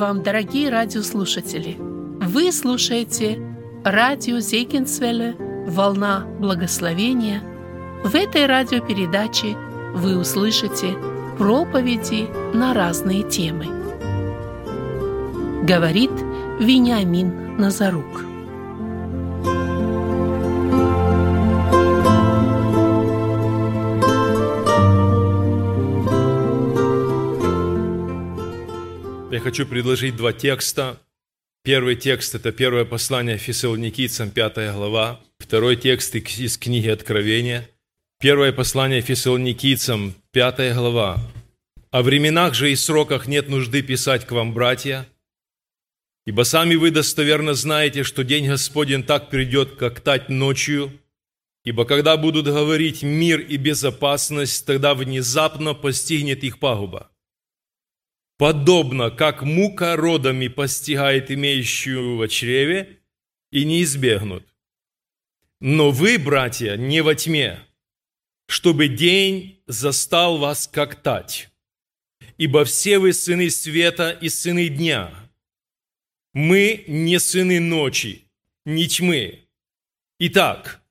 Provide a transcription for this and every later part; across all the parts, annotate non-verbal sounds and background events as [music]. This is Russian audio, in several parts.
Вам, дорогие радиослушатели! Вы слушаете радио Зейкинсвелле «Волна благословения». В этой радиопередаче вы услышите проповеди на разные темы. Говорит Вениамин Назарук. Я хочу предложить два текста. Первый текст – это первое послание Фессалоникийцам, 5 глава. Второй текст из книги Откровения. Первое послание Фессалоникийцам, 5 глава. «О временах же и сроках нет нужды писать к вам, братья, ибо сами вы достоверно знаете, что день Господень так придет, как тать ночью, ибо когда будут говорить мир и безопасность, тогда внезапно постигнет их пагуба подобно как мука родами постигает имеющую в чреве, и не избегнут. Но вы, братья, не во тьме, чтобы день застал вас как тать. Ибо все вы сыны света и сыны дня. Мы не сыны ночи, не тьмы. Итак,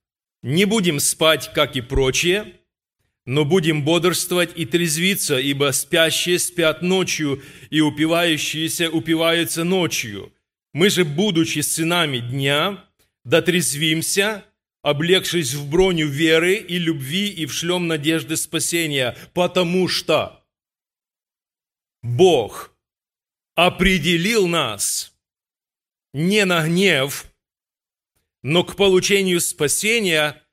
не будем спать, как и прочие – но будем бодрствовать и трезвиться, ибо спящие спят ночью, и упивающиеся упиваются ночью. Мы же, будучи сынами дня, дотрезвимся, облегшись в броню веры и любви и в шлем надежды спасения, потому что Бог определил нас не на гнев, но к получению спасения –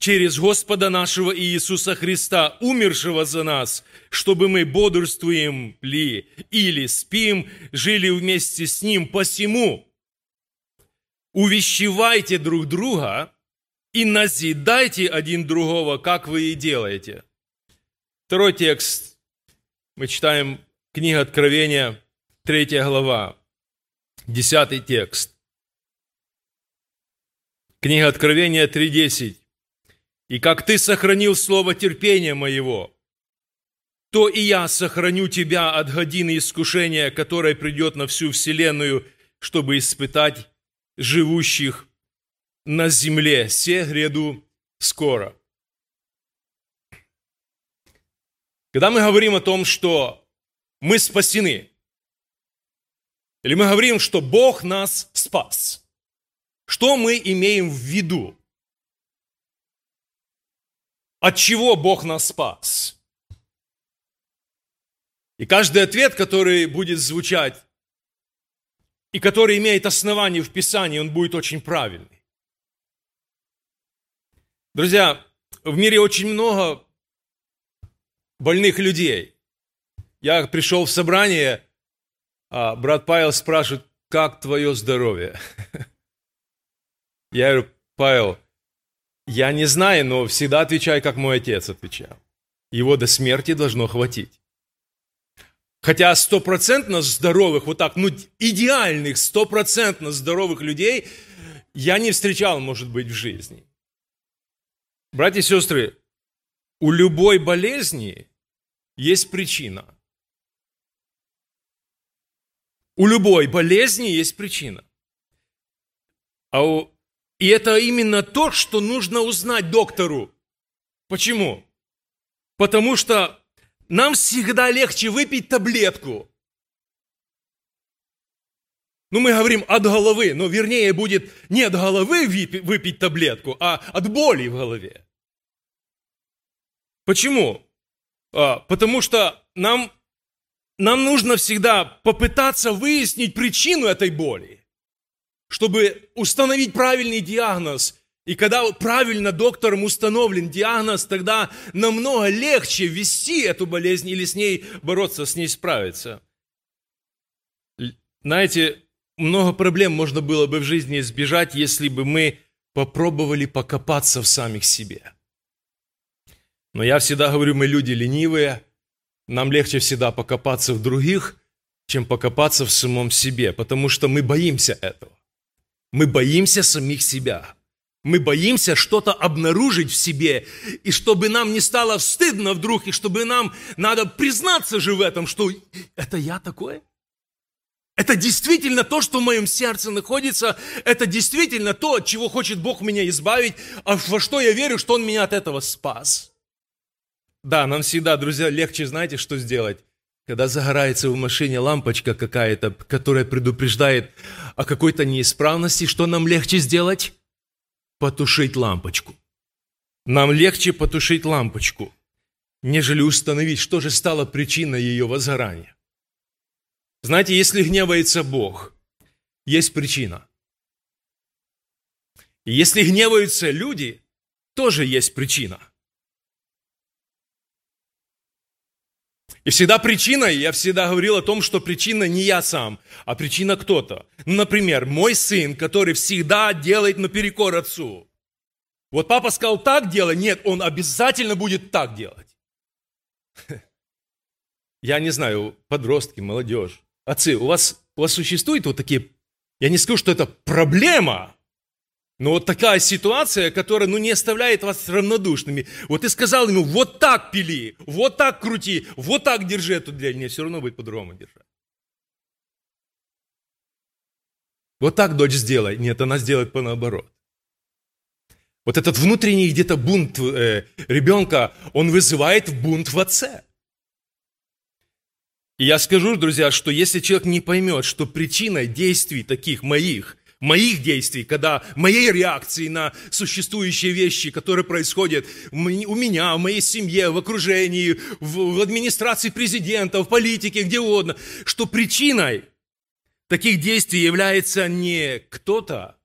через Господа нашего Иисуса Христа, умершего за нас, чтобы мы бодрствуем ли или спим, жили вместе с Ним. Посему увещевайте друг друга и назидайте один другого, как вы и делаете. Второй текст. Мы читаем книга Откровения, 3 глава, 10 текст. Книга Откровения 3.10. И как ты сохранил слово терпения моего, то и я сохраню тебя от годины искушения, которое придет на всю вселенную, чтобы испытать живущих на земле. Се гряду скоро. Когда мы говорим о том, что мы спасены, или мы говорим, что Бог нас спас, что мы имеем в виду? От чего Бог нас спас? И каждый ответ, который будет звучать, и который имеет основание в Писании, он будет очень правильный. Друзья, в мире очень много больных людей. Я пришел в собрание, а брат Павел спрашивает, как твое здоровье? [laughs] Я говорю, Павел, я не знаю, но всегда отвечаю, как мой отец отвечал. Его до смерти должно хватить. Хотя стопроцентно здоровых, вот так, ну идеальных, стопроцентно здоровых людей я не встречал, может быть, в жизни. Братья и сестры, у любой болезни есть причина. У любой болезни есть причина. А у и это именно то, что нужно узнать доктору. Почему? Потому что нам всегда легче выпить таблетку. Ну, мы говорим от головы, но вернее будет не от головы выпить таблетку, а от боли в голове. Почему? А, потому что нам, нам нужно всегда попытаться выяснить причину этой боли чтобы установить правильный диагноз. И когда правильно доктором установлен диагноз, тогда намного легче ввести эту болезнь или с ней бороться, с ней справиться. Знаете, много проблем можно было бы в жизни избежать, если бы мы попробовали покопаться в самих себе. Но я всегда говорю, мы люди ленивые, нам легче всегда покопаться в других, чем покопаться в самом себе, потому что мы боимся этого. Мы боимся самих себя. Мы боимся что-то обнаружить в себе, и чтобы нам не стало стыдно вдруг, и чтобы нам надо признаться же в этом, что это я такой. Это действительно то, что в моем сердце находится. Это действительно то, от чего хочет Бог меня избавить, а во что я верю, что Он меня от этого спас. Да, нам всегда, друзья, легче, знаете, что сделать? Когда загорается в машине лампочка какая-то, которая предупреждает о какой-то неисправности, что нам легче сделать? Потушить лампочку. Нам легче потушить лампочку, нежели установить, что же стало причиной ее возгорания. Знаете, если гневается Бог, есть причина. Если гневаются люди, тоже есть причина. И всегда причина, я всегда говорил о том, что причина не я сам, а причина кто-то. Ну, например, мой сын, который всегда делает наперекор отцу. Вот папа сказал так делать, нет, он обязательно будет так делать. [laughs] Я не знаю, подростки, молодежь. Отцы, у вас, у вас существуют вот такие, я не скажу, что это проблема, но вот такая ситуация, которая ну, не оставляет вас равнодушными. Вот ты сказал ему, вот так пили, вот так крути, вот так держи эту длень. Мне все равно будет по-другому держать. Вот так дочь сделай. Нет, она сделает по наоборот. Вот этот внутренний где-то бунт э, ребенка, он вызывает бунт в отце. И я скажу, друзья, что если человек не поймет, что причиной действий таких моих, моих действий, когда моей реакции на существующие вещи, которые происходят у меня, в моей семье, в окружении, в администрации президента, в политике, где угодно, что причиной таких действий является не кто-то,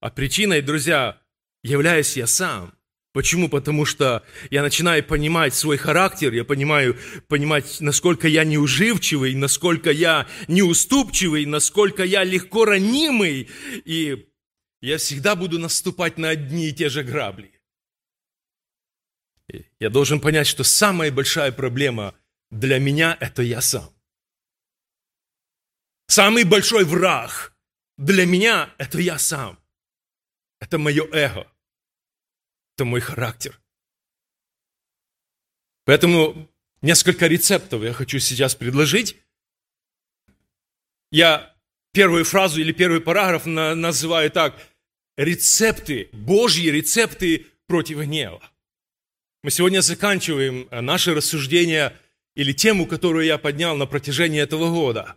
а причиной, друзья, являюсь я сам. Почему? Потому что я начинаю понимать свой характер, я понимаю, понимать, насколько я неуживчивый, насколько я неуступчивый, насколько я легко ранимый, и я всегда буду наступать на одни и те же грабли. Я должен понять, что самая большая проблема для меня – это я сам. Самый большой враг для меня – это я сам. Это мое эго это мой характер. Поэтому несколько рецептов я хочу сейчас предложить. Я первую фразу или первый параграф называю так. Рецепты, Божьи рецепты против гнева. Мы сегодня заканчиваем наше рассуждение или тему, которую я поднял на протяжении этого года.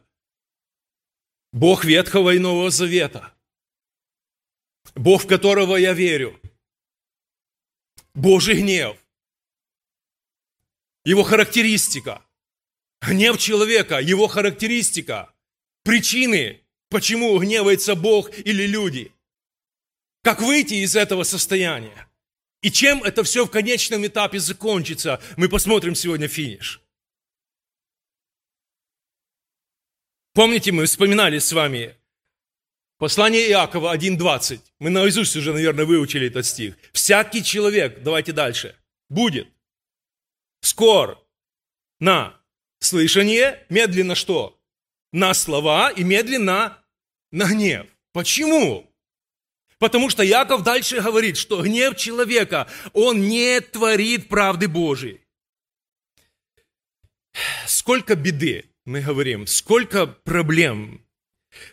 Бог Ветхого и Нового Завета. Бог, в которого я верю – Божий гнев. Его характеристика. Гнев человека, его характеристика. Причины, почему гневается Бог или люди. Как выйти из этого состояния. И чем это все в конечном этапе закончится, мы посмотрим сегодня финиш. Помните, мы вспоминали с вами Послание Иакова 1.20. Мы наизусть уже, наверное, выучили этот стих. Всякий человек, давайте дальше, будет скор на слышание, медленно что? На слова и медленно на гнев. Почему? Потому что Яков дальше говорит, что гнев человека, он не творит правды Божией. Сколько беды, мы говорим, сколько проблем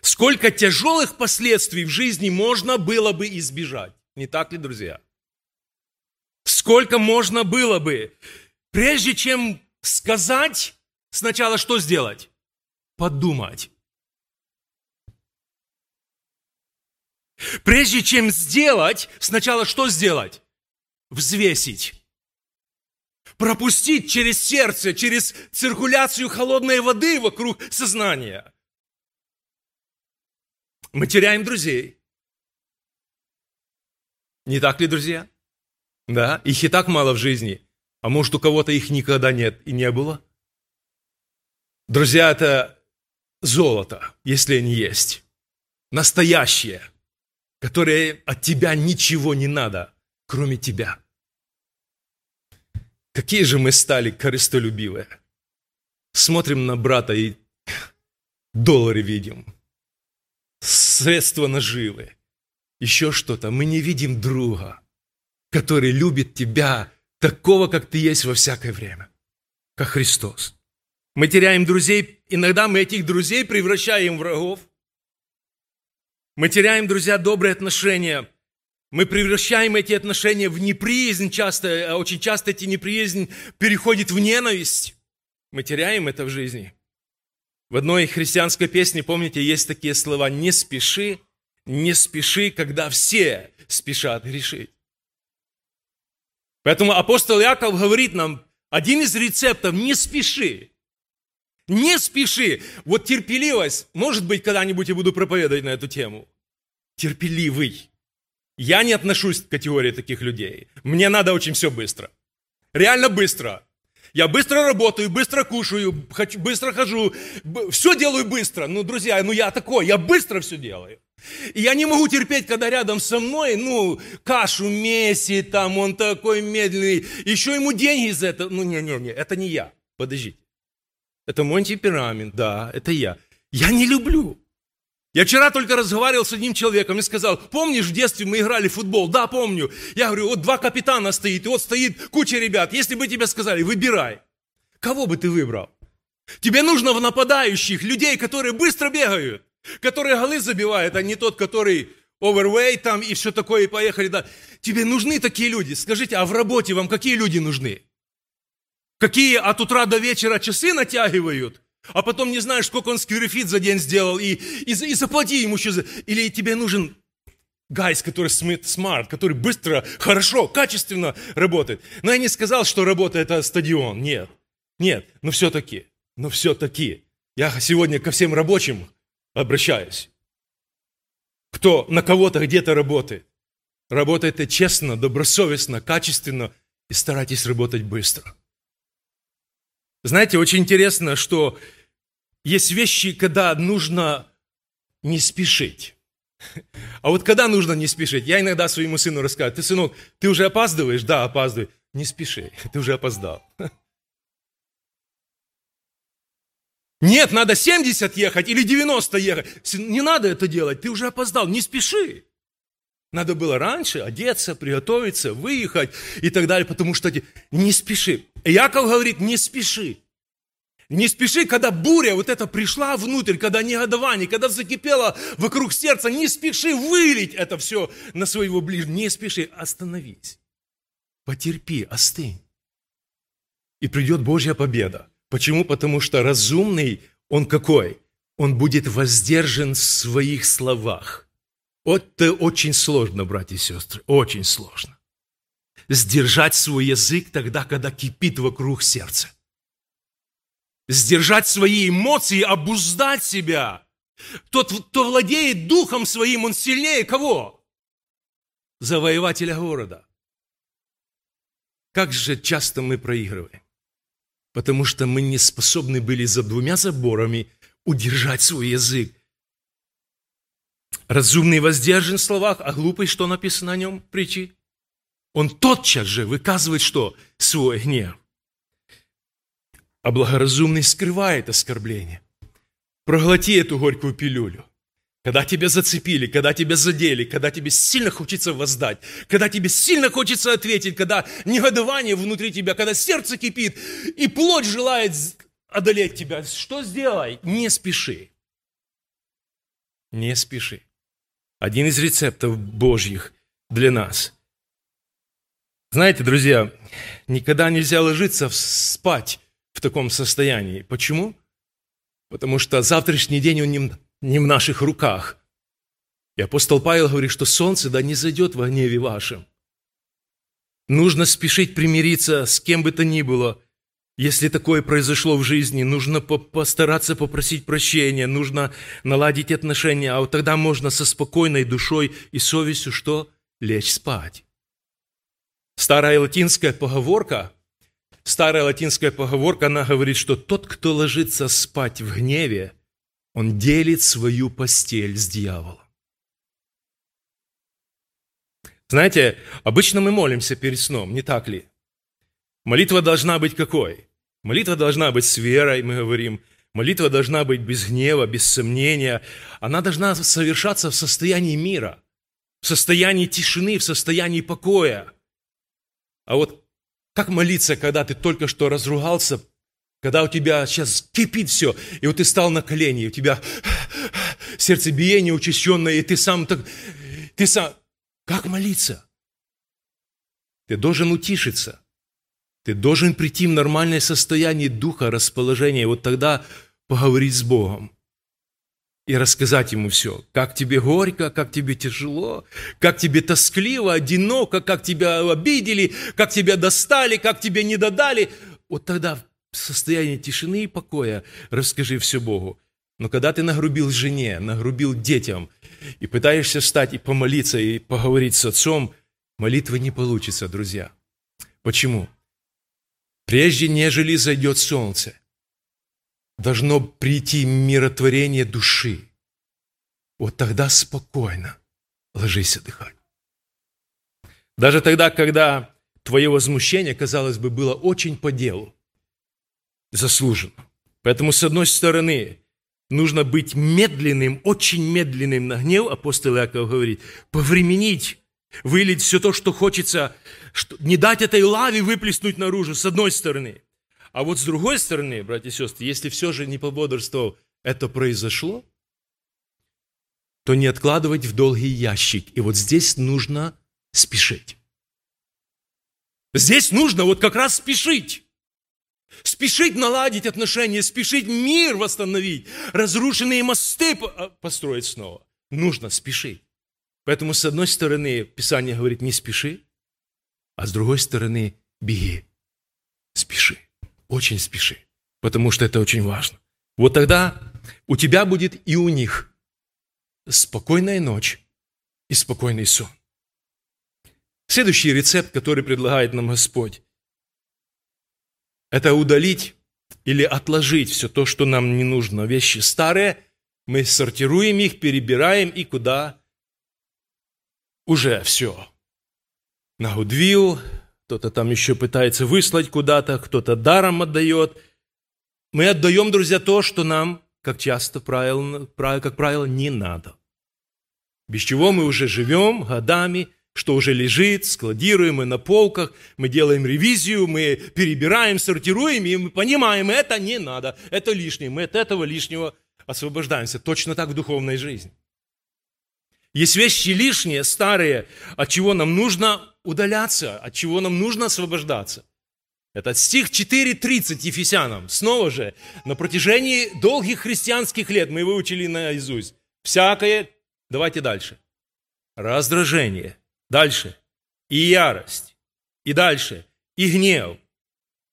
Сколько тяжелых последствий в жизни можно было бы избежать. Не так ли, друзья? Сколько можно было бы, прежде чем сказать, сначала что сделать? Подумать. Прежде чем сделать, сначала что сделать? Взвесить. Пропустить через сердце, через циркуляцию холодной воды вокруг сознания. Мы теряем друзей. Не так ли, друзья? Да, их и так мало в жизни. А может, у кого-то их никогда нет и не было? Друзья, это золото, если они есть. Настоящее, которое от тебя ничего не надо, кроме тебя. Какие же мы стали корыстолюбивые. Смотрим на брата и доллары видим средства наживы, еще что-то. Мы не видим друга, который любит тебя такого, как ты есть во всякое время, как Христос. Мы теряем друзей, иногда мы этих друзей превращаем в врагов. Мы теряем, друзья, добрые отношения. Мы превращаем эти отношения в неприязнь часто, а очень часто эти неприязнь переходит в ненависть. Мы теряем это в жизни. В одной христианской песне, помните, есть такие слова «не спеши, не спеши, когда все спешат грешить». Поэтому апостол Яков говорит нам, один из рецептов – не спеши. Не спеши. Вот терпеливость, может быть, когда-нибудь я буду проповедовать на эту тему. Терпеливый. Я не отношусь к категории таких людей. Мне надо очень все быстро. Реально быстро. Я быстро работаю, быстро кушаю, хочу, быстро хожу, все делаю быстро. Ну, друзья, ну я такой, я быстро все делаю. И я не могу терпеть, когда рядом со мной, ну, кашу месит, там, он такой медленный, еще ему деньги за это. Ну, не-не-не, это не я. Подождите. Это мой темперамент, да, это я. Я не люблю. Я вчера только разговаривал с одним человеком и сказал, помнишь, в детстве мы играли в футбол? Да, помню. Я говорю, вот два капитана стоит, и вот стоит куча ребят. Если бы тебе сказали, выбирай, кого бы ты выбрал? Тебе нужно в нападающих людей, которые быстро бегают, которые голы забивают, а не тот, который overweight там и все такое, и поехали. Да. Тебе нужны такие люди. Скажите, а в работе вам какие люди нужны? Какие от утра до вечера часы натягивают? А потом не знаешь, сколько он square feet за день сделал, и, и, и заплати ему еще за... Или тебе нужен guys, который smart, который быстро, хорошо, качественно работает. Но я не сказал, что работа это стадион, нет. Нет, но все-таки, но все-таки. Я сегодня ко всем рабочим обращаюсь. Кто на кого-то где-то работает. Работайте честно, добросовестно, качественно и старайтесь работать быстро. Знаете, очень интересно, что есть вещи, когда нужно не спешить. А вот когда нужно не спешить? Я иногда своему сыну рассказываю, ты, сынок, ты уже опаздываешь? Да, опаздываю. Не спеши, [laughs] ты уже опоздал. [laughs] Нет, надо 70 ехать или 90 ехать. Не надо это делать, ты уже опоздал, не спеши. Надо было раньше одеться, приготовиться, выехать и так далее, потому что не спеши. Яков говорит, не спеши. Не спеши, когда буря вот эта пришла внутрь, когда негодование, когда закипело вокруг сердца, не спеши вылить это все на своего ближнего. Не спеши, остановись. Потерпи, остынь. И придет Божья победа. Почему? Потому что разумный, он какой? Он будет воздержан в своих словах. Вот это очень сложно, братья и сестры, очень сложно. Сдержать свой язык тогда, когда кипит вокруг сердца сдержать свои эмоции, обуздать себя. Тот, кто владеет духом своим, он сильнее кого? Завоевателя города. Как же часто мы проигрываем? Потому что мы не способны были за двумя заборами удержать свой язык. Разумный воздержан в словах, а глупый, что написано о нем в притче? Он тотчас же выказывает что? Свой гнев а благоразумный скрывает оскорбление. Проглоти эту горькую пилюлю. Когда тебя зацепили, когда тебя задели, когда тебе сильно хочется воздать, когда тебе сильно хочется ответить, когда негодование внутри тебя, когда сердце кипит, и плоть желает одолеть тебя, что сделай? Не спеши. Не спеши. Один из рецептов Божьих для нас. Знаете, друзья, никогда нельзя ложиться спать в таком состоянии. Почему? Потому что завтрашний день он не, не в наших руках. И апостол Павел говорит, что солнце да не зайдет во гневе вашем. Нужно спешить примириться с кем бы то ни было. Если такое произошло в жизни, нужно постараться попросить прощения, нужно наладить отношения, а вот тогда можно со спокойной душой и совестью что? Лечь спать. Старая латинская поговорка Старая латинская поговорка, она говорит, что тот, кто ложится спать в гневе, он делит свою постель с дьяволом. Знаете, обычно мы молимся перед сном, не так ли? Молитва должна быть какой? Молитва должна быть с верой, мы говорим. Молитва должна быть без гнева, без сомнения. Она должна совершаться в состоянии мира, в состоянии тишины, в состоянии покоя. А вот как молиться, когда ты только что разругался, Когда у тебя сейчас кипит все, и вот ты стал на колени, и у тебя сердцебиение учащенное, и ты сам так... Ты сам... Как молиться? Ты должен утишиться. Ты должен прийти в нормальное состояние духа, расположения. Вот тогда поговорить с Богом и рассказать ему все. Как тебе горько, как тебе тяжело, как тебе тоскливо, одиноко, как тебя обидели, как тебя достали, как тебе не додали. Вот тогда в состоянии тишины и покоя расскажи все Богу. Но когда ты нагрубил жене, нагрубил детям, и пытаешься встать и помолиться, и поговорить с отцом, молитвы не получится, друзья. Почему? Прежде нежели зайдет солнце, должно прийти миротворение души. Вот тогда спокойно ложись отдыхать. Даже тогда, когда твое возмущение, казалось бы, было очень по делу, заслужено. Поэтому, с одной стороны, нужно быть медленным, очень медленным на гнев, апостол Иаков говорит, повременить, вылить все то, что хочется, что, не дать этой лаве выплеснуть наружу, с одной стороны. А вот с другой стороны, братья и сестры, если все же не пободрствовал, это произошло, то не откладывать в долгий ящик. И вот здесь нужно спешить. Здесь нужно вот как раз спешить. Спешить наладить отношения, спешить мир восстановить, разрушенные мосты а, построить снова. Нужно спешить. Поэтому, с одной стороны, Писание говорит, не спеши, а с другой стороны, беги, спеши очень спеши, потому что это очень важно. Вот тогда у тебя будет и у них спокойная ночь и спокойный сон. Следующий рецепт, который предлагает нам Господь, это удалить или отложить все то, что нам не нужно. Вещи старые, мы сортируем их, перебираем и куда уже все. На Гудвилл, кто-то там еще пытается выслать куда-то, кто-то даром отдает. Мы отдаем, друзья, то, что нам, как часто, правило, как правило, не надо. Без чего мы уже живем годами, что уже лежит, складируем мы на полках, мы делаем ревизию, мы перебираем, сортируем, и мы понимаем, это не надо, это лишнее, мы от этого лишнего освобождаемся. Точно так в духовной жизни. Есть вещи лишние, старые, от чего нам нужно удаляться, от чего нам нужно освобождаться. Это стих 4.30 Ефесянам. Снова же, на протяжении долгих христианских лет мы выучили наизусть. Всякое, давайте дальше. Раздражение. Дальше. И ярость. И дальше. И гнев.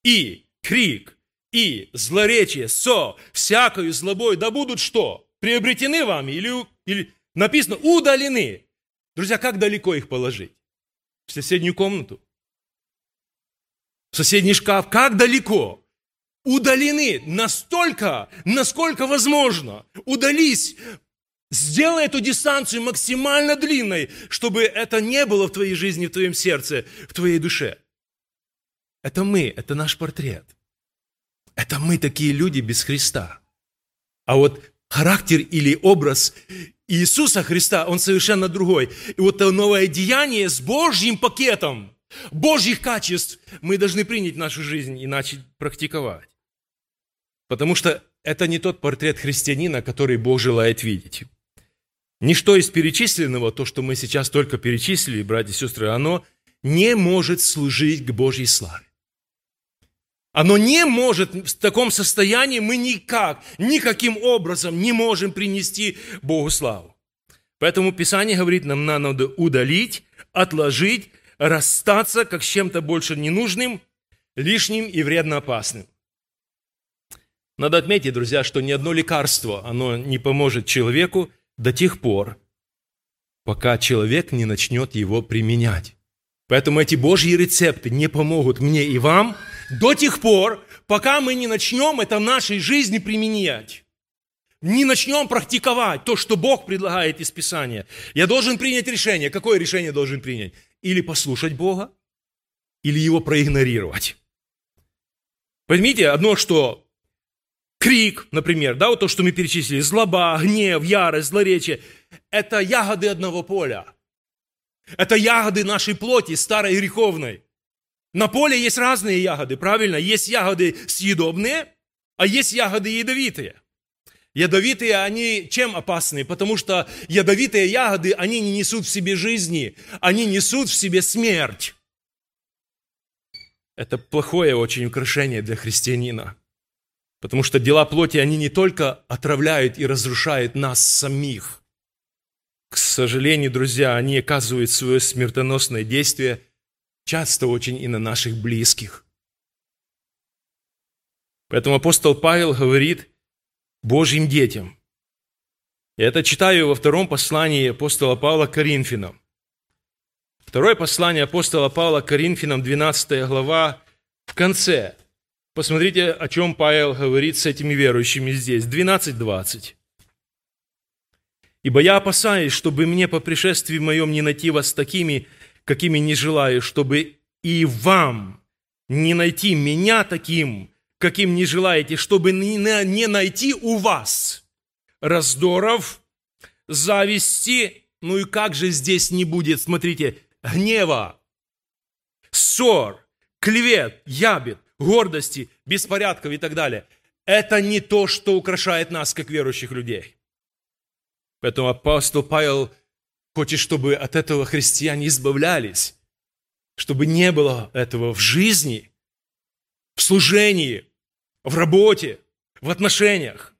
И крик. И злоречие. Со. Всякою злобой. Да будут что? Приобретены вами или, или написано удалены. Друзья, как далеко их положить? В соседнюю комнату, в соседний шкаф. Как далеко? Удалены настолько, насколько возможно. Удались. Сделай эту дистанцию максимально длинной, чтобы это не было в твоей жизни, в твоем сердце, в твоей душе. Это мы, это наш портрет. Это мы такие люди без Христа. А вот характер или образ Иисуса Христа, он совершенно другой. И вот это новое деяние с Божьим пакетом, Божьих качеств мы должны принять в нашу жизнь и начать практиковать. Потому что это не тот портрет христианина, который Бог желает видеть. Ничто из перечисленного, то, что мы сейчас только перечислили, братья и сестры, оно не может служить к Божьей славе. Оно не может, в таком состоянии мы никак, никаким образом не можем принести Богу славу. Поэтому Писание говорит, нам надо удалить, отложить, расстаться как с чем-то больше ненужным, лишним и вредно опасным. Надо отметить, друзья, что ни одно лекарство, оно не поможет человеку до тех пор, пока человек не начнет его применять. Поэтому эти Божьи рецепты не помогут мне и вам – до тех пор, пока мы не начнем это в нашей жизни применять. Не начнем практиковать то, что Бог предлагает из Писания. Я должен принять решение. Какое решение должен принять? Или послушать Бога, или его проигнорировать. Поймите, одно, что крик, например, да, вот то, что мы перечислили, злоба, гнев, ярость, злоречие, это ягоды одного поля. Это ягоды нашей плоти, старой греховной. На поле есть разные ягоды, правильно? Есть ягоды съедобные, А есть ягоды ядовитые. Ядовитые, они чем опасны? Потому что ядовитые ягоды, они не несут в себе жизни, они несут в себе смерть. Это плохое очень украшение для христианина. Потому что дела плоти, они не только отравляют и разрушают нас самих. К сожалению, друзья, они оказывают свое смертоносное действие часто очень и на наших близких. Поэтому апостол Павел говорит Божьим детям. Я это читаю во втором послании апостола Павла к Коринфянам. Второе послание апостола Павла к Коринфянам, 12 глава, в конце. Посмотрите, о чем Павел говорит с этими верующими здесь. 12.20. «Ибо я опасаюсь, чтобы мне по пришествии моем не найти вас такими, какими не желаю, чтобы и вам не найти меня таким, каким не желаете, чтобы не найти у вас раздоров, зависти, ну и как же здесь не будет, смотрите, гнева, ссор, клевет, ябед, гордости, беспорядков и так далее. Это не то, что украшает нас, как верующих людей. Поэтому апостол Павел хочет, чтобы от этого христиане избавлялись, чтобы не было этого в жизни, в служении, в работе, в отношениях.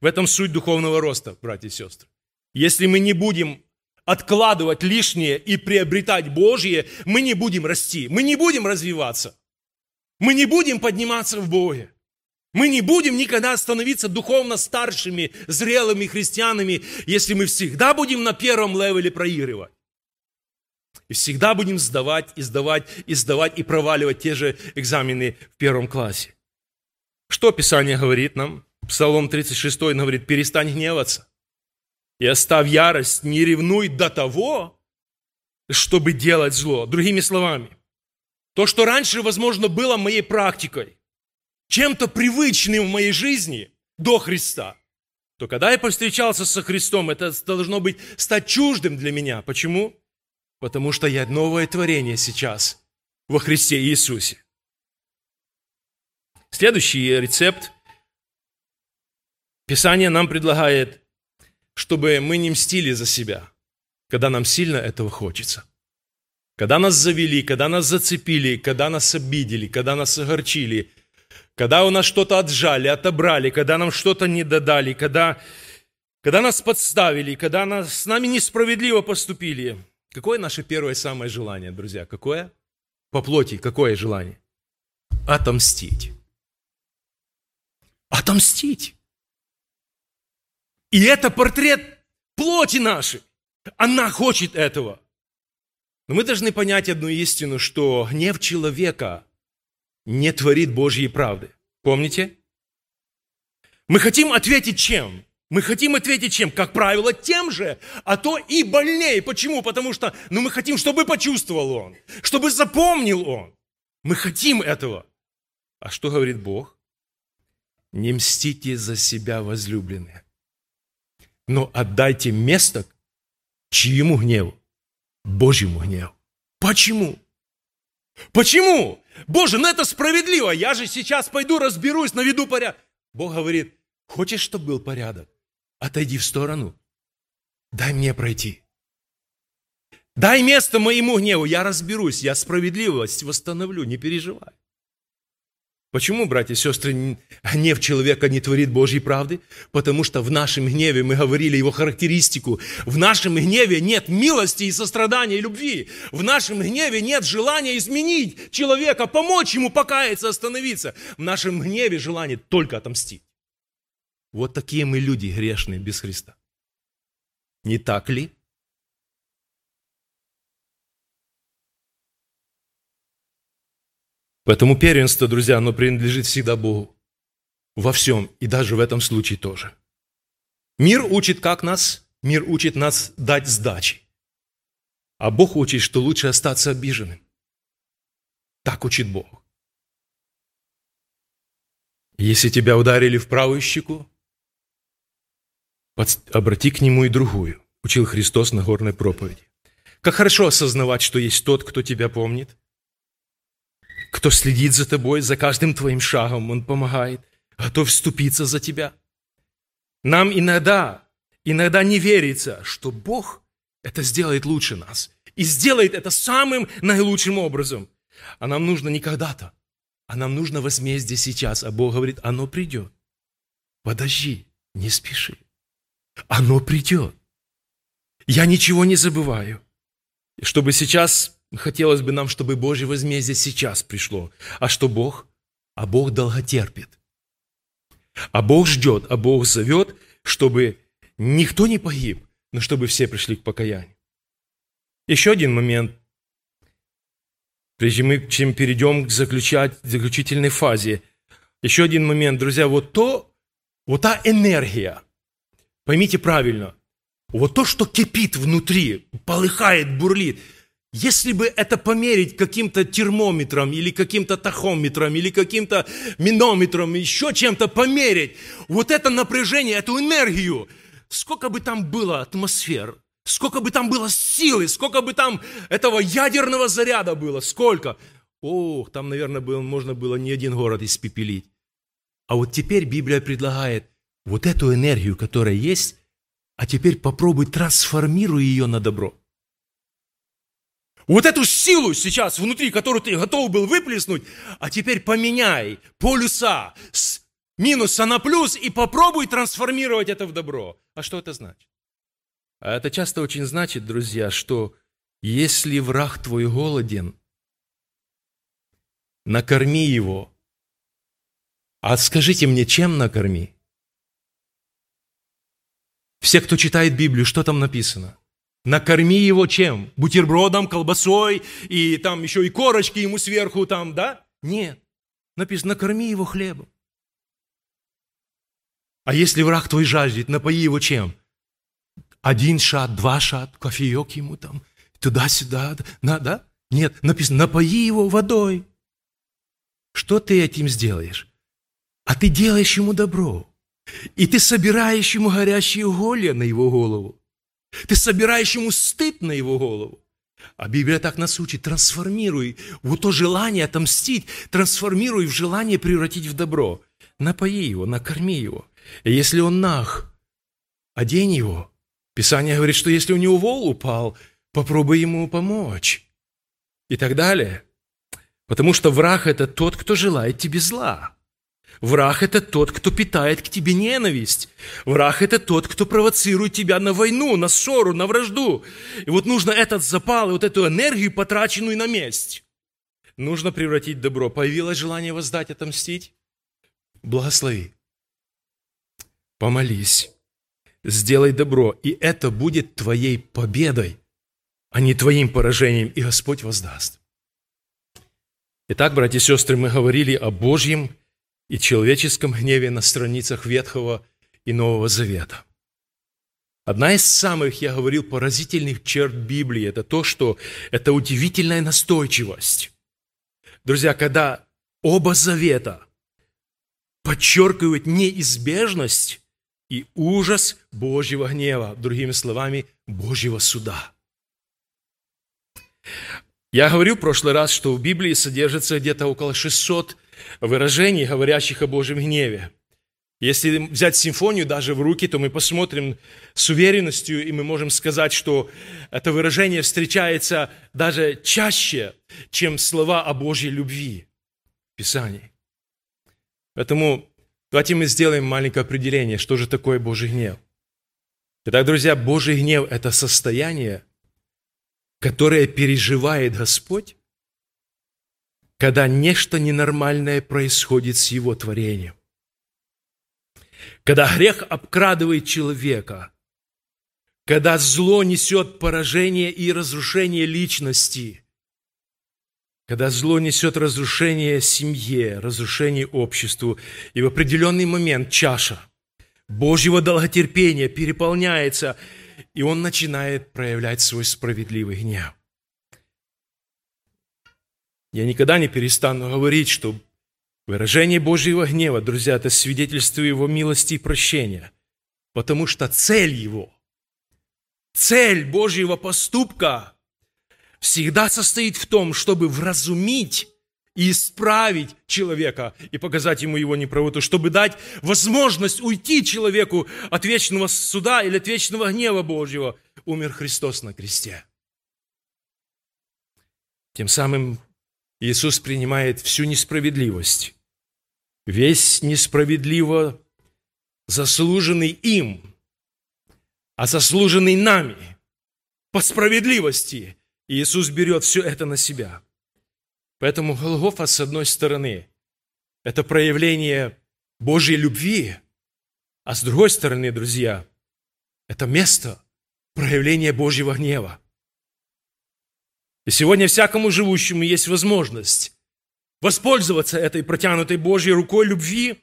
В этом суть духовного роста, братья и сестры. Если мы не будем откладывать лишнее и приобретать Божье, мы не будем расти, мы не будем развиваться, мы не будем подниматься в Боге. Мы не будем никогда становиться духовно старшими, зрелыми христианами, если мы всегда будем на первом левеле проигрывать. И всегда будем сдавать, и сдавать, и сдавать, и проваливать те же экзамены в первом классе. Что Писание говорит нам? Псалом 36 говорит, перестань гневаться и оставь ярость, не ревнуй до того, чтобы делать зло. Другими словами, то, что раньше, возможно, было моей практикой, чем-то привычным в моей жизни до Христа, то когда я повстречался со Христом, это должно быть стать чуждым для меня. Почему? Потому что я новое творение сейчас во Христе Иисусе. Следующий рецепт. Писание нам предлагает чтобы мы не мстили за себя, когда нам сильно этого хочется. Когда нас завели, когда нас зацепили, когда нас обидели, когда нас огорчили, когда у нас что-то отжали, отобрали, когда нам что-то не додали, когда, когда нас подставили, когда нас, с нами несправедливо поступили. Какое наше первое самое желание, друзья? Какое? По плоти, какое желание? Отомстить. Отомстить. И это портрет плоти нашей. Она хочет этого. Но мы должны понять одну истину, что гнев человека не творит Божьей правды. Помните? Мы хотим ответить чем? Мы хотим ответить чем? Как правило, тем же, а то и больнее. Почему? Потому что ну, мы хотим, чтобы почувствовал он, чтобы запомнил он. Мы хотим этого. А что говорит Бог? Не мстите за себя, возлюбленные но отдайте место чьему гневу? Божьему гневу. Почему? Почему? Боже, ну это справедливо. Я же сейчас пойду разберусь, наведу порядок. Бог говорит, хочешь, чтобы был порядок? Отойди в сторону. Дай мне пройти. Дай место моему гневу, я разберусь, я справедливость восстановлю, не переживай. Почему, братья и сестры, гнев человека не творит Божьей правды? Потому что в нашем гневе, мы говорили его характеристику, в нашем гневе нет милости и сострадания и любви. В нашем гневе нет желания изменить человека, помочь ему покаяться, остановиться. В нашем гневе желание только отомстить. Вот такие мы люди грешные без Христа. Не так ли? Поэтому первенство, друзья, оно принадлежит всегда Богу. Во всем, и даже в этом случае тоже. Мир учит как нас? Мир учит нас дать сдачи. А Бог учит, что лучше остаться обиженным. Так учит Бог. Если тебя ударили в правую щеку, обрати к нему и другую, учил Христос на горной проповеди. Как хорошо осознавать, что есть тот, кто тебя помнит – кто следит за тобой, за каждым твоим шагом, Он помогает. готов вступиться за тебя. Нам иногда, иногда не верится, что Бог это сделает лучше нас. И сделает это самым наилучшим образом. А нам нужно не когда-то, а нам нужно возмездие сейчас. А Бог говорит, оно придет. Подожди, не спеши. Оно придет. Я ничего не забываю. Чтобы сейчас, хотелось бы нам, чтобы Божье возмездие сейчас пришло. А что Бог? А Бог долготерпит. А Бог ждет, а Бог зовет, чтобы никто не погиб, но чтобы все пришли к покаянию. Еще один момент, прежде чем перейдем к заключительной фазе. Еще один момент, друзья, вот то, вот та энергия, поймите правильно, вот то, что кипит внутри, полыхает, бурлит, если бы это померить каким-то термометром или каким-то тахометром или каким-то минометром, еще чем-то померить, вот это напряжение, эту энергию, сколько бы там было атмосфер, сколько бы там было силы, сколько бы там этого ядерного заряда было, сколько. Ох, там, наверное, было, можно было не один город испепелить. А вот теперь Библия предлагает вот эту энергию, которая есть, а теперь попробуй трансформируй ее на добро. Вот эту силу сейчас внутри, которую ты готов был выплеснуть, а теперь поменяй полюса с минуса на плюс и попробуй трансформировать это в добро. А что это значит? А это часто очень значит, друзья, что если враг твой голоден, накорми его. А скажите мне, чем накорми? Все, кто читает Библию, что там написано? Накорми его чем? Бутербродом, колбасой и там еще и корочки ему сверху там, да? Нет. Написано, накорми его хлебом. А если враг твой жаждет, напои его чем? Один шат, два шат, кофеек ему там, туда-сюда, да? Нет, написано, напои его водой. Что ты этим сделаешь? А ты делаешь ему добро. И ты собираешь ему горящие уголья на его голову. Ты собираешь ему стыд на его голову. А Библия так нас учит, трансформируй вот то желание отомстить, трансформируй в желание превратить в добро. Напои его, накорми его. И если он нах, одень его. Писание говорит, что если у него вол упал, попробуй ему помочь. И так далее. Потому что враг – это тот, кто желает тебе зла. Враг – это тот, кто питает к тебе ненависть. Враг – это тот, кто провоцирует тебя на войну, на ссору, на вражду. И вот нужно этот запал и вот эту энергию, потраченную на месть, нужно превратить в добро. Появилось желание воздать, отомстить? Благослови. Помолись. Сделай добро, и это будет твоей победой, а не твоим поражением, и Господь воздаст. Итак, братья и сестры, мы говорили о Божьем и человеческом гневе на страницах Ветхого и Нового Завета. Одна из самых, я говорил, поразительных черт Библии – это то, что это удивительная настойчивость. Друзья, когда оба завета подчеркивают неизбежность и ужас Божьего гнева, другими словами, Божьего суда. Я говорил в прошлый раз, что в Библии содержится где-то около 600 выражений, говорящих о Божьем гневе. Если взять симфонию даже в руки, то мы посмотрим с уверенностью, и мы можем сказать, что это выражение встречается даже чаще, чем слова о Божьей любви в Писании. Поэтому давайте мы сделаем маленькое определение, что же такое Божий гнев. Итак, друзья, Божий гнев – это состояние, которое переживает Господь когда нечто ненормальное происходит с его творением. Когда грех обкрадывает человека, когда зло несет поражение и разрушение личности, когда зло несет разрушение семье, разрушение обществу, и в определенный момент чаша Божьего долготерпения переполняется, и он начинает проявлять свой справедливый гнев. Я никогда не перестану говорить, что выражение Божьего гнева, друзья, это свидетельство Его милости и прощения. Потому что цель Его, цель Божьего поступка всегда состоит в том, чтобы вразумить и исправить человека и показать ему его неправоту, чтобы дать возможность уйти человеку от вечного суда или от вечного гнева Божьего, умер Христос на кресте. Тем самым Иисус принимает всю несправедливость, весь несправедливо заслуженный им, а заслуженный нами по справедливости. Иисус берет все это на себя. Поэтому Голгофа, с одной стороны, это проявление Божьей любви, а с другой стороны, друзья, это место проявления Божьего гнева. И сегодня всякому живущему есть возможность воспользоваться этой протянутой Божьей рукой любви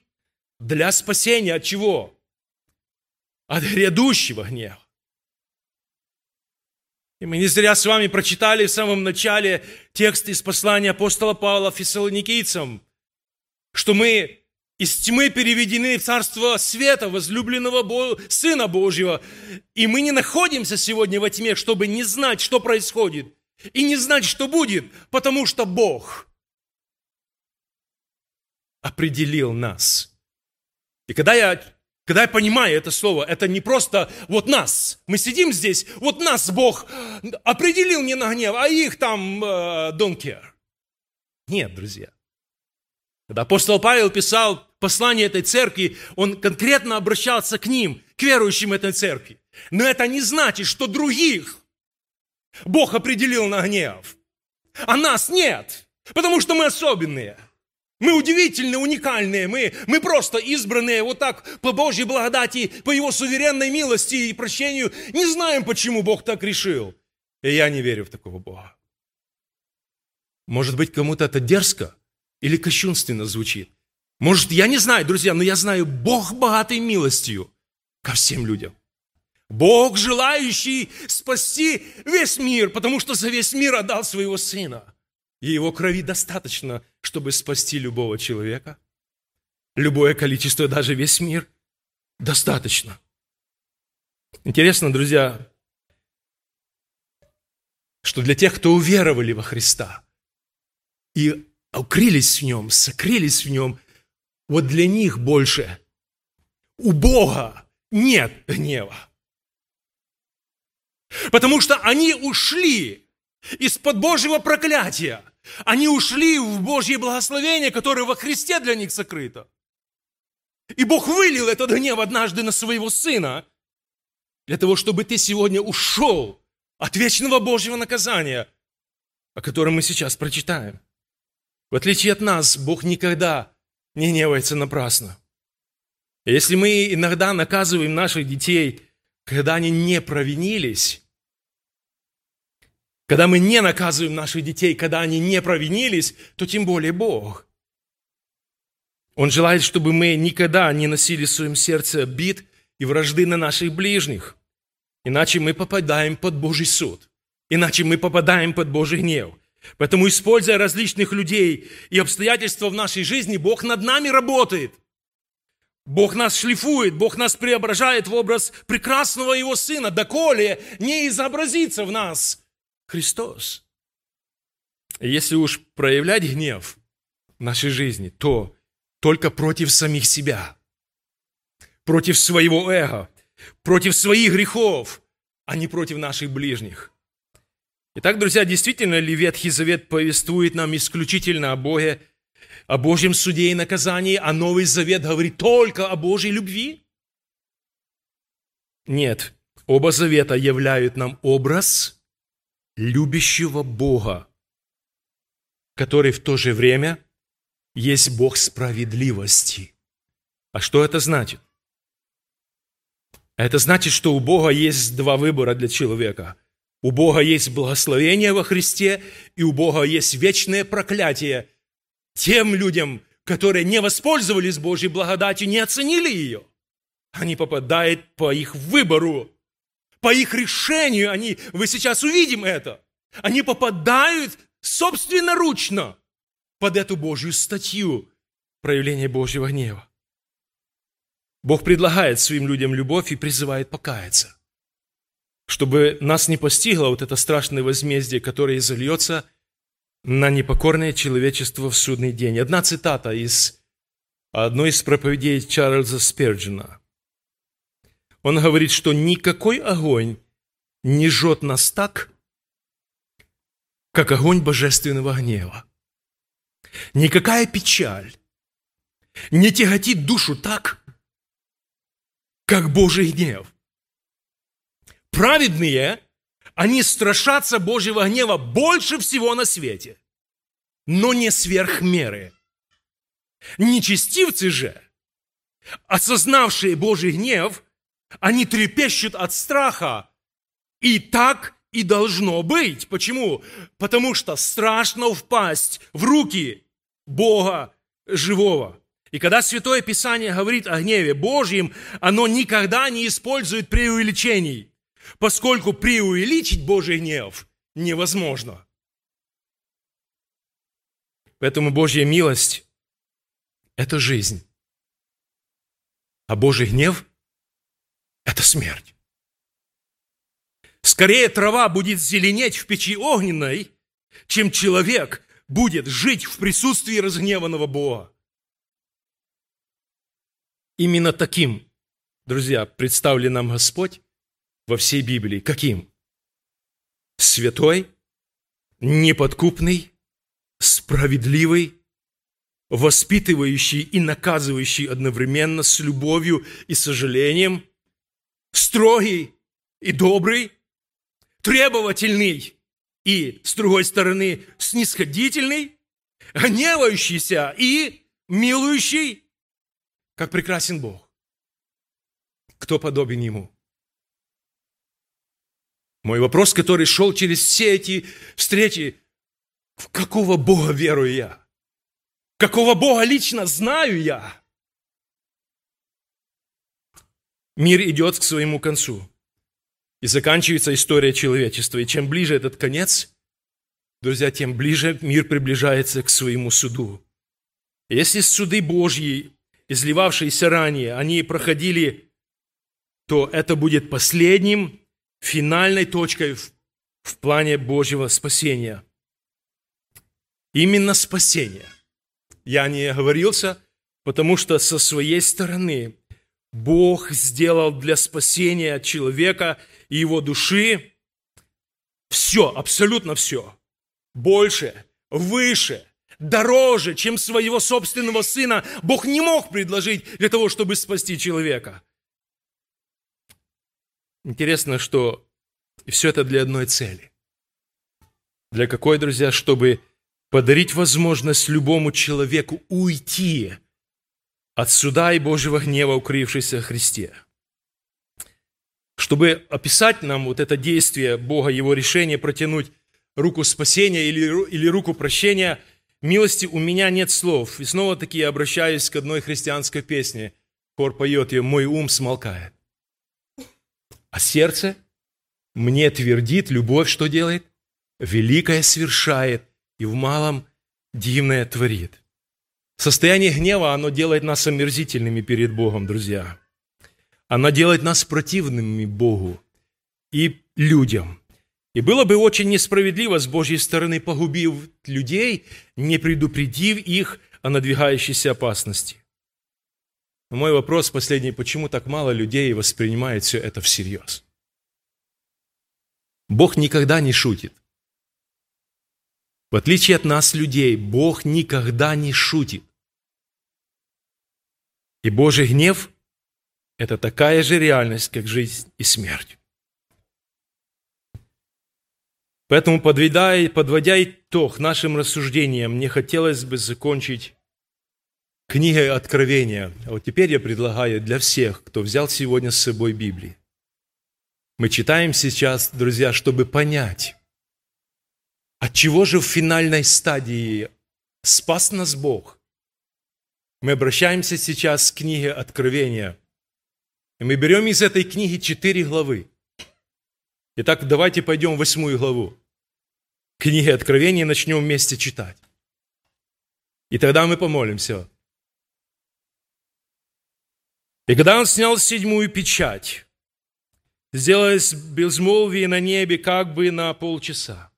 для спасения от чего? От грядущего гнева. И мы не зря с вами прочитали в самом начале текст из послания апостола Павла фессалоникийцам, что мы из тьмы переведены в царство света, возлюбленного Бо... Сына Божьего. И мы не находимся сегодня во тьме, чтобы не знать, что происходит, и не знать, что будет, потому что Бог определил нас. И когда я, когда я понимаю это слово, это не просто вот нас, мы сидим здесь, вот нас Бог определил не на гнев, а их там uh, don't care. Нет, друзья. Когда апостол Павел писал послание этой церкви, он конкретно обращался к ним, к верующим этой церкви. Но это не значит, что других Бог определил на гнев, а нас нет, потому что мы особенные. Мы удивительные, уникальные, мы, мы просто избранные вот так по Божьей благодати, по Его суверенной милости и прощению. Не знаем, почему Бог так решил. И я не верю в такого Бога. Может быть, кому-то это дерзко или кощунственно звучит. Может, я не знаю, друзья, но я знаю, Бог богатой милостью ко всем людям. Бог, желающий спасти весь мир, потому что за весь мир отдал своего Сына. И его крови достаточно, чтобы спасти любого человека. Любое количество, даже весь мир, достаточно. Интересно, друзья, что для тех, кто уверовали во Христа и укрылись в Нем, сокрылись в Нем, вот для них больше у Бога нет гнева. Потому что они ушли из-под Божьего проклятия. Они ушли в Божье благословение, которое во Христе для них сокрыто. И Бог вылил этот гнев однажды на своего Сына, для того, чтобы ты сегодня ушел от вечного Божьего наказания, о котором мы сейчас прочитаем. В отличие от нас, Бог никогда не гневается напрасно. Если мы иногда наказываем наших детей – когда они не провинились, когда мы не наказываем наших детей, когда они не провинились, то тем более Бог. Он желает, чтобы мы никогда не носили в своем сердце обид и вражды на наших ближних. Иначе мы попадаем под Божий суд. Иначе мы попадаем под Божий гнев. Поэтому, используя различных людей и обстоятельства в нашей жизни, Бог над нами работает – Бог нас шлифует, Бог нас преображает в образ прекрасного Его Сына, доколе не изобразится в нас Христос. Если уж проявлять гнев в нашей жизни, то только против самих себя, против своего эго, против своих грехов, а не против наших ближних. Итак, друзья, действительно ли Ветхий Завет повествует нам исключительно о Боге, о Божьем суде и наказании, а Новый Завет говорит только о Божьей любви? Нет, оба завета являют нам образ любящего Бога, который в то же время есть Бог справедливости. А что это значит? Это значит, что у Бога есть два выбора для человека. У Бога есть благословение во Христе, и у Бога есть вечное проклятие – тем людям, которые не воспользовались Божьей благодатью, не оценили ее. Они попадают по их выбору, по их решению. Они, вы сейчас увидим это. Они попадают собственноручно под эту Божью статью проявления Божьего гнева. Бог предлагает своим людям любовь и призывает покаяться, чтобы нас не постигло вот это страшное возмездие, которое изольется на непокорное человечество в судный день. Одна цитата из одной из проповедей Чарльза Сперджина. Он говорит, что никакой огонь не жжет нас так, как огонь божественного гнева. Никакая печаль не тяготит душу так, как Божий гнев. Праведные, они страшатся Божьего гнева больше всего на свете, но не сверх меры. Нечестивцы же, осознавшие Божий гнев, они трепещут от страха. И так и должно быть. Почему? Потому что страшно впасть в руки Бога живого. И когда Святое Писание говорит о гневе Божьем, оно никогда не использует преувеличений, поскольку преувеличить Божий гнев невозможно. Поэтому Божья милость – это жизнь, а Божий гнев – это смерть. Скорее трава будет зеленеть в печи огненной, чем человек будет жить в присутствии разгневанного Бога. Именно таким, друзья, представлен нам Господь во всей Библии. Каким? Святой, неподкупный, справедливый, воспитывающий и наказывающий одновременно с любовью и сожалением, строгий и добрый, требовательный и, с другой стороны, снисходительный, гневающийся и милующий, как прекрасен Бог. Кто подобен Ему? Мой вопрос, который шел через все эти встречи, в какого Бога верую я? Какого Бога лично знаю я? Мир идет к своему концу. И заканчивается история человечества. И чем ближе этот конец, друзья, тем ближе мир приближается к своему суду. Если суды Божьи, изливавшиеся ранее, они проходили, то это будет последним, финальной точкой в, в плане Божьего спасения. Именно спасение. Я не оговорился, потому что со своей стороны Бог сделал для спасения человека и его души все, абсолютно все. Больше, выше, дороже, чем своего собственного сына Бог не мог предложить для того, чтобы спасти человека. Интересно, что все это для одной цели. Для какой, друзья? Чтобы подарить возможность любому человеку уйти от суда и Божьего гнева, укрывшийся в Христе. Чтобы описать нам вот это действие Бога, Его решение протянуть руку спасения или, или руку прощения, милости у меня нет слов. И снова таки я обращаюсь к одной христианской песне. Хор поет ее «Мой ум смолкает». А сердце мне твердит, любовь что делает? Великое совершает и в малом дивное творит. Состояние гнева, оно делает нас омерзительными перед Богом, друзья. Оно делает нас противными Богу и людям. И было бы очень несправедливо с Божьей стороны, погубив людей, не предупредив их о надвигающейся опасности. Но мой вопрос последний, почему так мало людей воспринимает все это всерьез? Бог никогда не шутит. В отличие от нас, людей, Бог никогда не шутит. И Божий гнев – это такая же реальность, как жизнь и смерть. Поэтому, подводя, подводя итог нашим рассуждениям, мне хотелось бы закончить книгой Откровения. А вот теперь я предлагаю для всех, кто взял сегодня с собой Библию. Мы читаем сейчас, друзья, чтобы понять, от чего же в финальной стадии спас нас Бог – мы обращаемся сейчас к книге Откровения. И мы берем из этой книги четыре главы. Итак, давайте пойдем в восьмую главу. Книги Откровения начнем вместе читать. И тогда мы помолимся. И когда он снял седьмую печать, сделалось безмолвие на небе как бы на полчаса.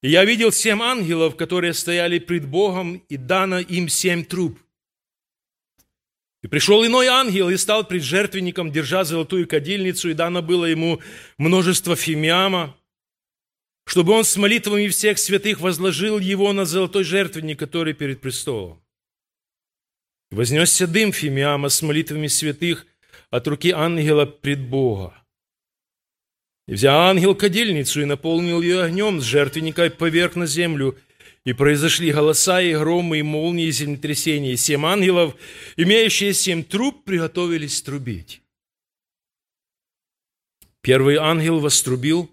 И я видел семь ангелов, которые стояли пред Богом, и дано им семь труб. И пришел иной ангел и стал пред жертвенником, держа золотую кадильницу, и дано было ему множество фимиама, чтобы он с молитвами всех святых возложил его на золотой жертвенник, который перед престолом. Вознесся дым фимиама с молитвами святых от руки ангела пред Бога. И взял ангел кадильницу и наполнил ее огнем с жертвенника и поверх на землю. И произошли голоса и громы, и молнии, и землетрясения. И семь ангелов, имеющие семь труб, приготовились трубить. Первый ангел вострубил,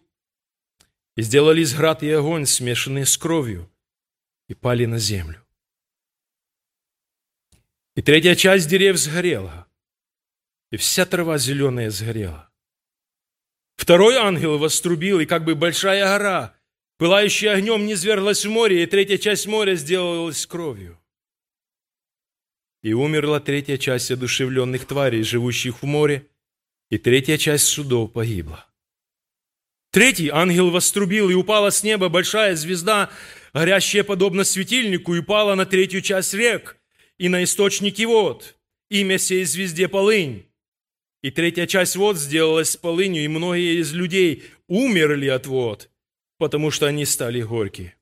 и сделались град и огонь, смешанные с кровью, и пали на землю. И третья часть деревьев сгорела, и вся трава зеленая сгорела. Второй ангел вострубил, и как бы большая гора, пылающая огнем, не зверглась в море, и третья часть моря сделалась кровью. И умерла третья часть одушевленных тварей, живущих в море, и третья часть судов погибла. Третий ангел вострубил, и упала с неба большая звезда, горящая подобно светильнику, и упала на третью часть рек и на источники вод. Имя сей звезде полынь. И третья часть вод сделалась полынью, и многие из людей умерли от вод, потому что они стали горькие.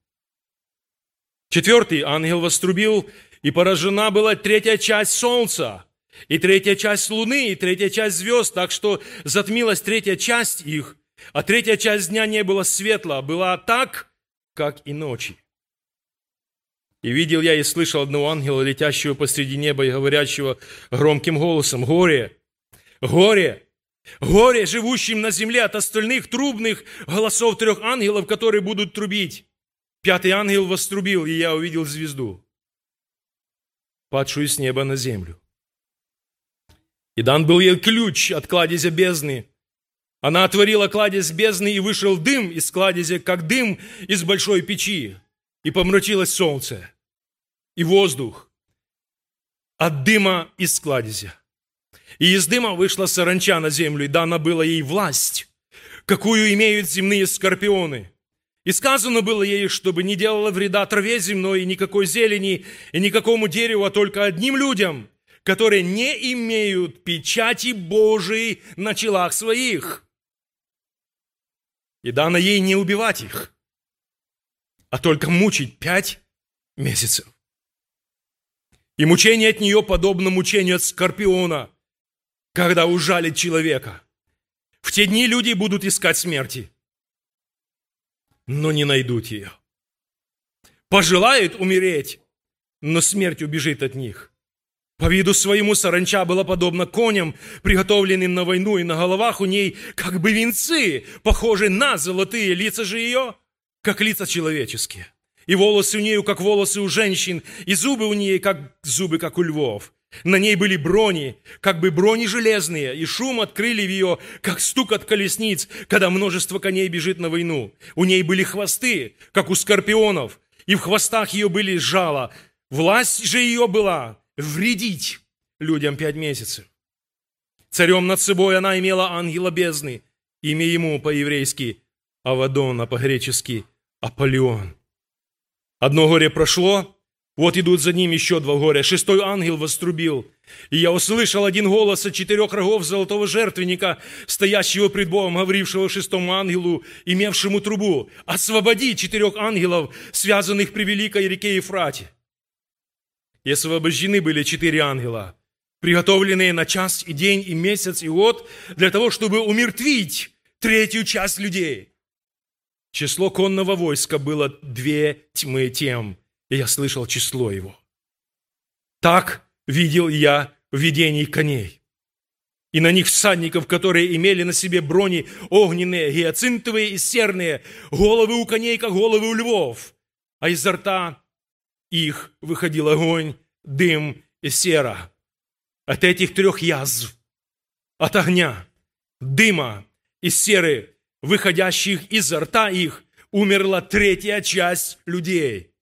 Четвертый ангел вострубил, и поражена была третья часть солнца, и третья часть луны, и третья часть звезд, так что затмилась третья часть их, а третья часть дня не была светла, была так, как и ночи. И видел я и слышал одного ангела, летящего посреди неба и говорящего громким голосом, «Горе! Горе! Горе живущим на земле от остальных трубных голосов трех ангелов, которые будут трубить. Пятый ангел вострубил, и я увидел звезду, падшую с неба на землю. И дан был ей ключ от кладезя бездны. Она отворила кладезь бездны, и вышел дым из кладезя, как дым из большой печи. И помрачилось солнце, и воздух от дыма из кладезя. И из дыма вышла саранча на землю, и дана была ей власть, какую имеют земные скорпионы. И сказано было ей, чтобы не делала вреда траве земной, и никакой зелени, и никакому дереву, а только одним людям, которые не имеют печати Божией на челах своих. И дано ей не убивать их, а только мучить пять месяцев. И мучение от нее подобно мучению от скорпиона, когда ужалит человека. В те дни люди будут искать смерти, но не найдут ее. Пожелают умереть, но смерть убежит от них. По виду своему саранча была подобна коням, приготовленным на войну, и на головах у ней как бы венцы, похожие на золотые лица же ее, как лица человеческие. И волосы у нее, как волосы у женщин, и зубы у нее, как зубы, как у львов. На ней были брони, как бы брони железные, и шум открыли в ее, как стук от колесниц, когда множество коней бежит на войну. У ней были хвосты, как у скорпионов, и в хвостах ее были жало. Власть же ее была вредить людям пять месяцев. Царем над собой она имела ангела бездны, имя ему по-еврейски Авадон, а по-гречески Аполеон. Одно горе прошло, вот идут за ним еще два горя. Шестой ангел вострубил. И я услышал один голос от четырех рогов золотого жертвенника, стоящего пред Богом, говорившего шестому ангелу, имевшему трубу, «Освободи четырех ангелов, связанных при великой реке Ефрате». И освобождены были четыре ангела, приготовленные на час и день, и месяц, и год, для того, чтобы умертвить третью часть людей. Число конного войска было две тьмы тем – и я слышал число его. Так видел я в видении коней. И на них всадников, которые имели на себе брони огненные, гиацинтовые и серные, головы у коней, как головы у львов, а изо рта их выходил огонь, дым и сера. От этих трех язв, от огня, дыма и серы, выходящих изо рта их, умерла третья часть людей –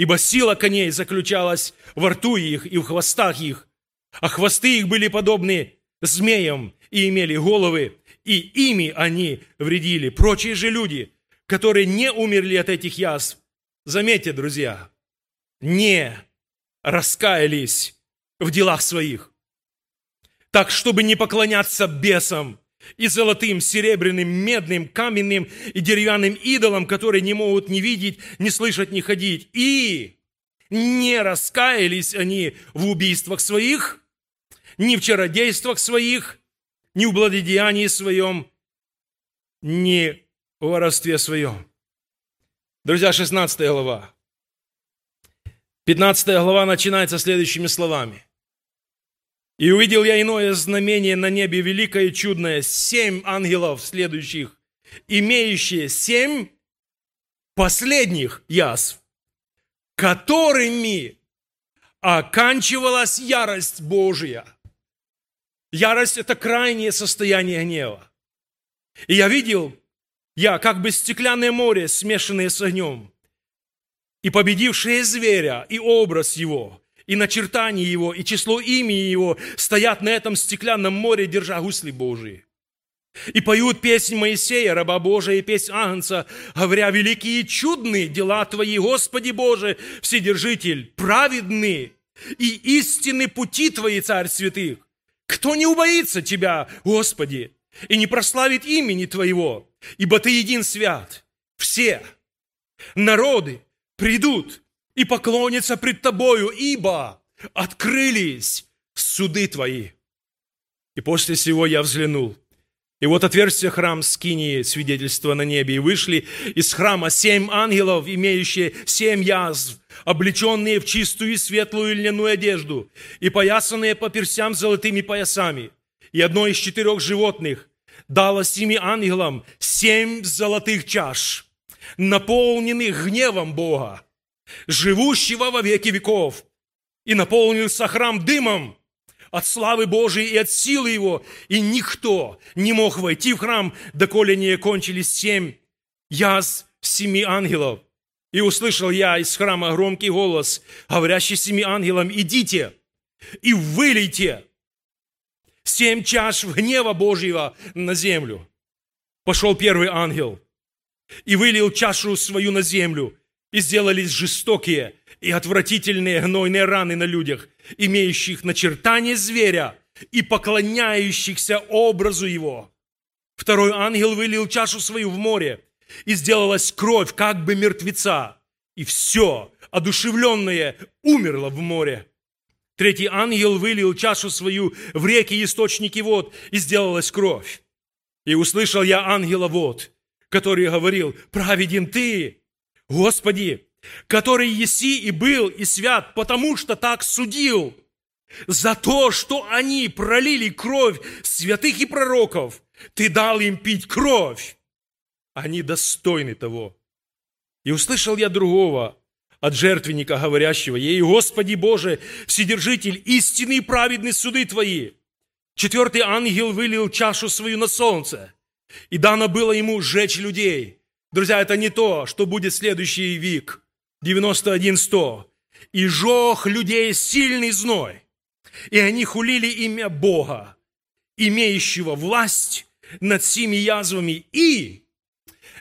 ибо сила коней заключалась во рту их и в хвостах их, а хвосты их были подобны змеям и имели головы, и ими они вредили. Прочие же люди, которые не умерли от этих язв, заметьте, друзья, не раскаялись в делах своих. Так, чтобы не поклоняться бесам и золотым, серебряным, медным, каменным и деревянным идолам, которые не могут ни видеть, ни слышать, ни ходить. И не раскаялись они в убийствах своих, ни в чародействах своих, ни в благодеянии своем, ни в воровстве своем. Друзья, 16 глава. 15 глава начинается следующими словами. «И увидел я иное знамение на небе, великое и чудное, семь ангелов следующих, имеющие семь последних язв, которыми оканчивалась ярость Божия». Ярость – это крайнее состояние гнева. И я видел, я как бы стеклянное море, смешанное с огнем и победившие зверя, и образ его, и начертание его, и число имени его стоят на этом стеклянном море, держа гусли Божии. И поют песнь Моисея, раба Божия, и песнь Агнца, говоря, великие и чудные дела Твои, Господи Боже, Вседержитель, праведны и истинны пути Твои, Царь святых. Кто не убоится Тебя, Господи, и не прославит имени Твоего, ибо Ты един свят. Все народы, придут и поклонятся пред Тобою, ибо открылись суды Твои. И после всего я взглянул, и вот отверстие храм скинии свидетельства на небе, и вышли из храма семь ангелов, имеющие семь язв, облеченные в чистую и светлую льняную одежду, и поясанные по персям золотыми поясами. И одно из четырех животных дало семи ангелам семь золотых чаш – наполненных гневом Бога, живущего во веки веков, и наполнился храм дымом от славы Божией и от силы Его, и никто не мог войти в храм, доколе не кончились семь яз семи ангелов. И услышал я из храма громкий голос, говорящий семи ангелам, идите и вылейте семь чаш гнева Божьего на землю. Пошел первый ангел – и вылил чашу свою на землю, и сделались жестокие и отвратительные гнойные раны на людях, имеющих начертание зверя и поклоняющихся образу его. Второй ангел вылил чашу свою в море, и сделалась кровь, как бы мертвеца, и все, одушевленное, умерло в море. Третий ангел вылил чашу свою в реки источники вод, и сделалась кровь. И услышал я ангела вод, который говорил, праведен ты, Господи, который еси и был и свят, потому что так судил. За то, что они пролили кровь святых и пророков, ты дал им пить кровь. Они достойны того. И услышал я другого от жертвенника, говорящего, ей, Господи Боже, Вседержитель, истинный и суды Твои. Четвертый ангел вылил чашу свою на солнце, и дано было ему сжечь людей. Друзья, это не то, что будет следующий век, 91-100. И жег людей сильный зной. И они хулили имя Бога, имеющего власть над всеми язвами. И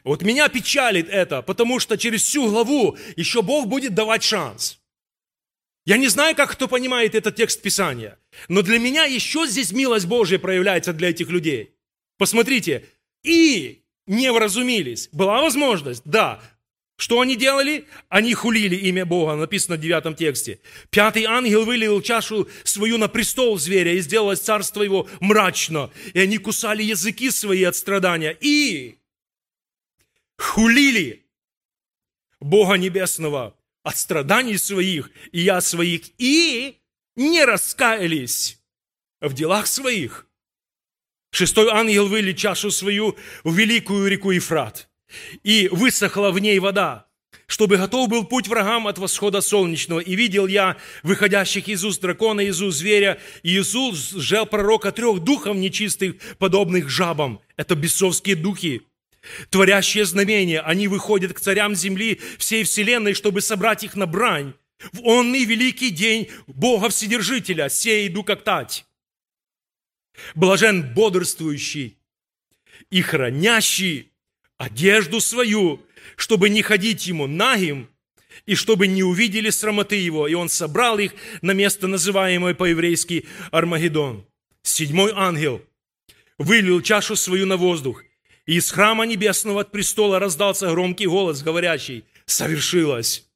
вот меня печалит это, потому что через всю главу еще Бог будет давать шанс. Я не знаю, как кто понимает этот текст Писания, но для меня еще здесь милость Божья проявляется для этих людей. Посмотрите, и не вразумились. Была возможность? Да. Что они делали? Они хулили имя Бога, написано в девятом тексте. Пятый ангел вылил чашу свою на престол зверя, и сделалось царство его мрачно. И они кусали языки свои от страдания. И хулили Бога Небесного от страданий своих, и я своих, и не раскаялись в делах своих. Шестой ангел вылил чашу свою в великую реку Ефрат, и высохла в ней вода, чтобы готов был путь врагам от восхода солнечного. И видел я выходящих из уст дракона, из уст зверя, и Иисус сжал пророка трех духов нечистых, подобных жабам. Это бесовские духи, творящие знамения. Они выходят к царям земли всей вселенной, чтобы собрать их на брань. В онный великий день Бога Вседержителя, сей иду как тать. Блажен бодрствующий и хранящий одежду свою, чтобы не ходить ему нагим, и чтобы не увидели срамоты его. И он собрал их на место, называемое по-еврейски Армагеддон. Седьмой ангел вылил чашу свою на воздух, и из храма небесного от престола раздался громкий голос, говорящий, «Совершилось!»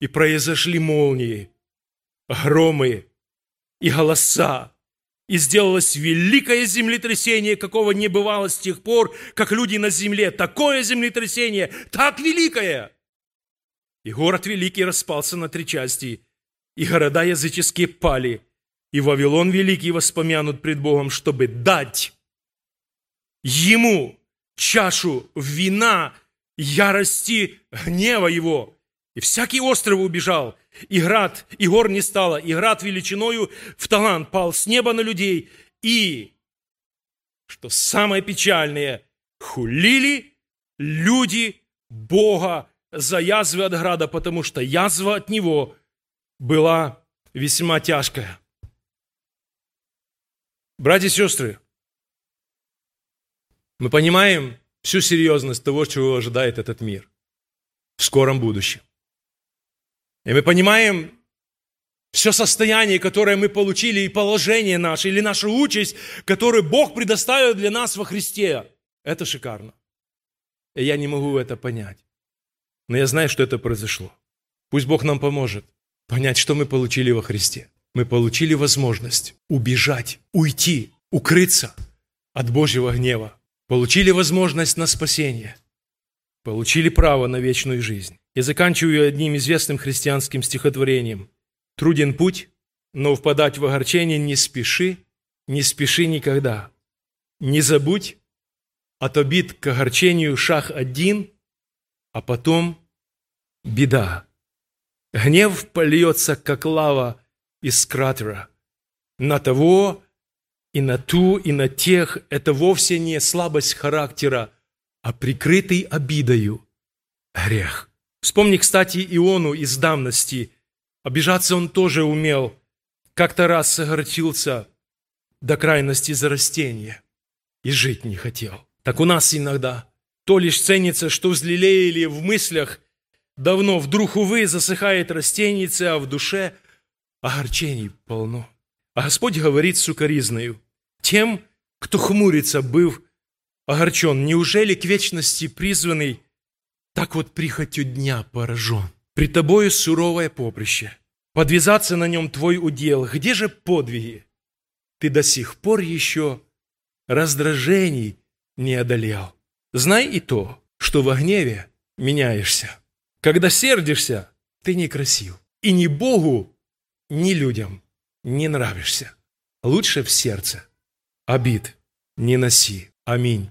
И произошли молнии, громы и голоса, и сделалось великое землетрясение, какого не бывало с тех пор, как люди на земле. Такое землетрясение, так великое! И город великий распался на три части, и города языческие пали, и Вавилон великий воспомянут пред Богом, чтобы дать ему чашу вина ярости гнева его. И всякий остров убежал, и град, и гор не стало, и град величиною в талант пал с неба на людей, и, что самое печальное, хулили люди Бога за язвы от града, потому что язва от него была весьма тяжкая. Братья и сестры, мы понимаем всю серьезность того, чего ожидает этот мир в скором будущем. И мы понимаем все состояние, которое мы получили, и положение наше, или наша участь, которую Бог предоставил для нас во Христе. Это шикарно. И я не могу это понять. Но я знаю, что это произошло. Пусть Бог нам поможет понять, что мы получили во Христе. Мы получили возможность убежать, уйти, укрыться от Божьего гнева. Получили возможность на спасение. Получили право на вечную жизнь. И заканчиваю одним известным христианским стихотворением. «Труден путь, но впадать в огорчение не спеши, не спеши никогда. Не забудь, от обид к огорчению шаг один, а потом беда. Гнев польется, как лава из кратера. На того и на ту, и на тех это вовсе не слабость характера, а прикрытый обидою грех. Вспомни, кстати, Иону из давности. Обижаться он тоже умел. Как-то раз согорчился до крайности за растение и жить не хотел. Так у нас иногда то лишь ценится, что взлелеяли в мыслях давно, вдруг, увы, засыхает растенице, а в душе огорчений полно. А Господь говорит сукоризною, тем, кто хмурится, быв огорчен, неужели к вечности призванный так вот прихотью дня поражен? При тобою суровое поприще, подвязаться на нем твой удел, где же подвиги? Ты до сих пор еще раздражений не одолел. Знай и то, что во гневе меняешься. Когда сердишься, ты некрасив. И ни Богу, ни людям не нравишься. Лучше в сердце обид не носи. Аминь.